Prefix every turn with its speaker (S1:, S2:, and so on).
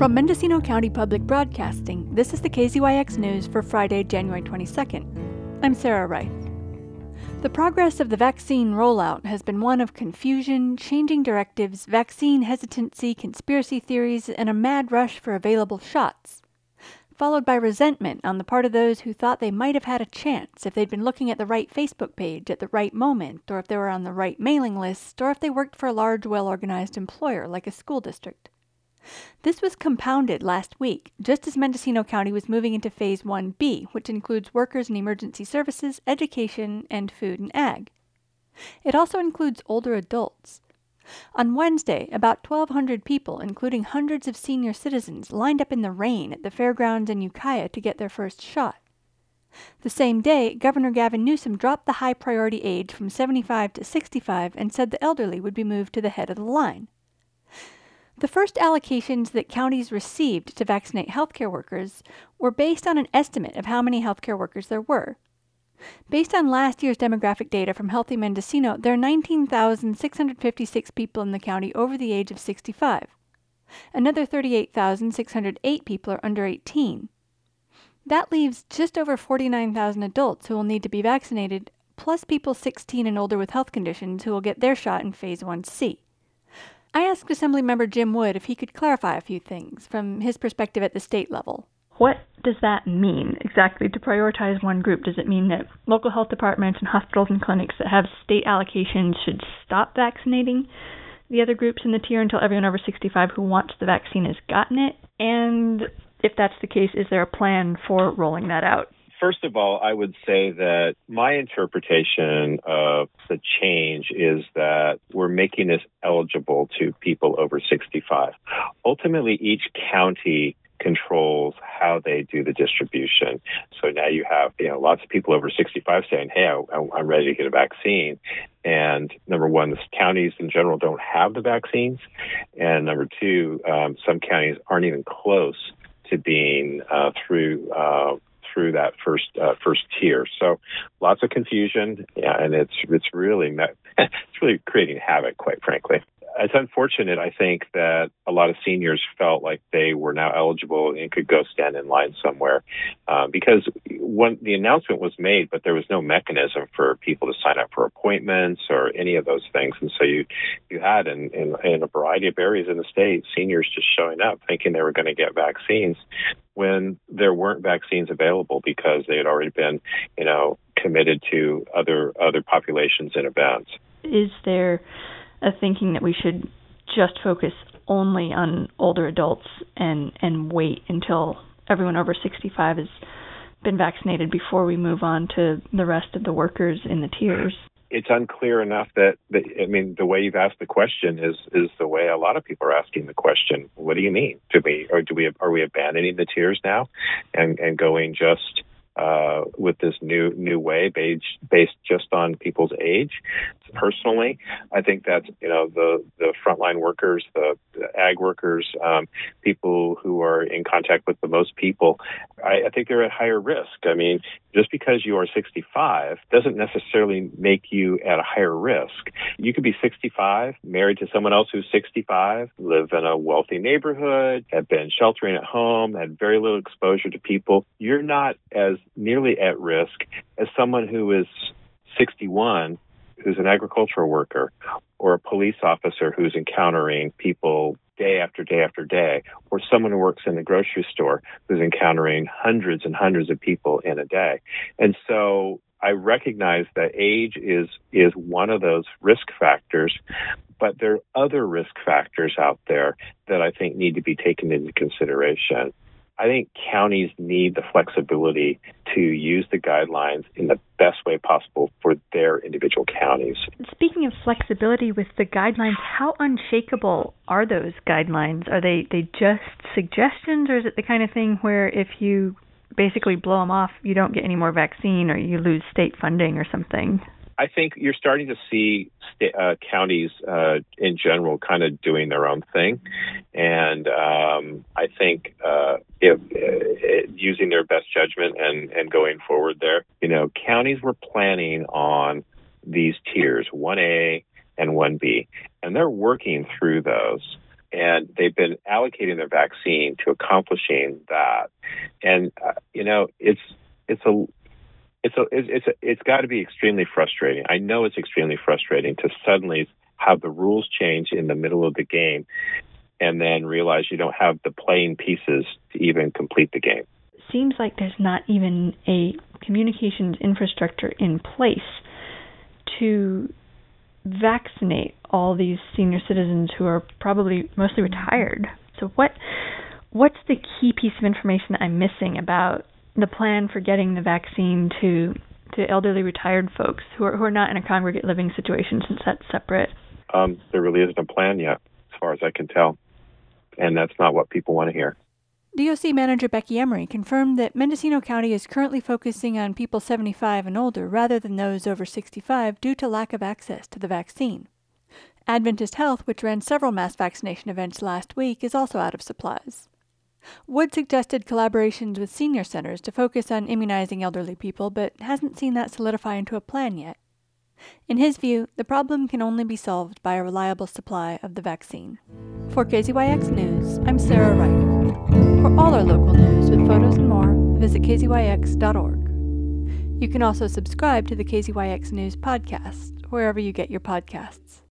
S1: From Mendocino County Public Broadcasting, this is the KZYX News for Friday, January 22nd. I'm Sarah Reith. The progress of the vaccine rollout has been one of confusion, changing directives, vaccine hesitancy, conspiracy theories, and a mad rush for available shots, followed by resentment on the part of those who thought they might have had a chance if they'd been looking at the right Facebook page at the right moment, or if they were on the right mailing list, or if they worked for a large, well organized employer like a school district. This was compounded last week, just as Mendocino County was moving into Phase 1B, which includes workers in emergency services, education, and food and ag. It also includes older adults. On Wednesday, about 1,200 people, including hundreds of senior citizens, lined up in the rain at the fairgrounds in Ukiah to get their first shot. The same day, Governor Gavin Newsom dropped the high priority age from 75 to 65 and said the elderly would be moved to the head of the line. The first allocations that counties received to vaccinate healthcare workers were based on an estimate of how many healthcare workers there were. Based on last year's demographic data from Healthy Mendocino, there are 19,656 people in the county over the age of 65. Another 38,608 people are under 18. That leaves just over 49,000 adults who will need to be vaccinated, plus people 16 and older with health conditions who will get their shot in Phase 1C. I asked Assemblymember Jim Wood if he could clarify a few things from his perspective at the state level. What does that mean exactly to prioritize one group? Does it mean that local health departments and hospitals and clinics that have state allocations should stop vaccinating the other groups in the tier until everyone over 65 who wants the vaccine has gotten it? And if that's the case, is there a plan for rolling that out?
S2: First of all, I would say that my interpretation of the change is that we're making this eligible to people over 65. Ultimately, each county controls how they do the distribution. So now you have you know lots of people over 65 saying, "Hey, I, am ready to get a vaccine." And number one, the counties in general don't have the vaccines, and number two, um, some counties aren't even close to being uh, through uh, through that first uh, first tier. So lots of confusion, yeah, and it's it's really it's really creating havoc, quite frankly it's unfortunate, I think, that a lot of seniors felt like they were now eligible and could go stand in line somewhere uh, because when the announcement was made, but there was no mechanism for people to sign up for appointments or any of those things. And so you, you had in, in, in a variety of areas in the state, seniors just showing up thinking they were going to get vaccines when there weren't vaccines available because they had already been, you know, committed to other other populations and events.
S1: Is there a thinking that we should just focus only on older adults and and wait until everyone over 65 has been vaccinated before we move on to the rest of the workers in the tiers.
S2: It's unclear enough that, that I mean the way you've asked the question is is the way a lot of people are asking the question. What do you mean? Do we or do we are we abandoning the tiers now and and going just uh, with this new new way based based just on people's age. Personally, I think that you know the the frontline workers, the, the ag workers, um, people who are in contact with the most people, I, I think they're at higher risk. I mean, just because you are 65 doesn't necessarily make you at a higher risk. You could be 65, married to someone else who's 65, live in a wealthy neighborhood, have been sheltering at home, had very little exposure to people. You're not as nearly at risk as someone who is 61 who's an agricultural worker or a police officer who's encountering people day after day after day, or someone who works in the grocery store who's encountering hundreds and hundreds of people in a day. And so I recognize that age is is one of those risk factors, but there are other risk factors out there that I think need to be taken into consideration. I think counties need the flexibility to use the guidelines in the best way possible for their individual counties.
S1: Speaking of flexibility with the guidelines, how unshakable are those guidelines? Are they they just suggestions or is it the kind of thing where if you basically blow them off, you don't get any more vaccine or you lose state funding or something?
S2: I think you're starting to see uh, counties uh, in general kind of doing their own thing, and um, I think uh, if, uh, using their best judgment and and going forward there, you know, counties were planning on these tiers, one A and one B, and they're working through those. and they've been allocating their vaccine to accomplishing that. And uh, you know, it's it's a it's a it's it's got to be extremely frustrating. I know it's extremely frustrating to suddenly have the rules change in the middle of the game, and then realize you don't have the playing pieces to even complete the game.
S1: Seems like there's not even a communications infrastructure in place to vaccinate all these senior citizens who are probably mostly retired. So what what's the key piece of information that I'm missing about the plan for getting the vaccine to to elderly retired folks who are who are not in a congregate living situation since that's separate?
S2: Um, there really isn't a plan yet, as far as I can tell, and that's not what people want to hear.
S1: DOC Manager Becky Emery confirmed that Mendocino County is currently focusing on people 75 and older rather than those over 65 due to lack of access to the vaccine. Adventist Health, which ran several mass vaccination events last week, is also out of supplies. Wood suggested collaborations with senior centers to focus on immunizing elderly people, but hasn't seen that solidify into a plan yet. In his view, the problem can only be solved by a reliable supply of the vaccine. For KZYX News, I'm Sarah Reith. For all our local news with photos and more, visit kzyx.org. You can also subscribe to the KZYX News podcast, wherever you get your podcasts.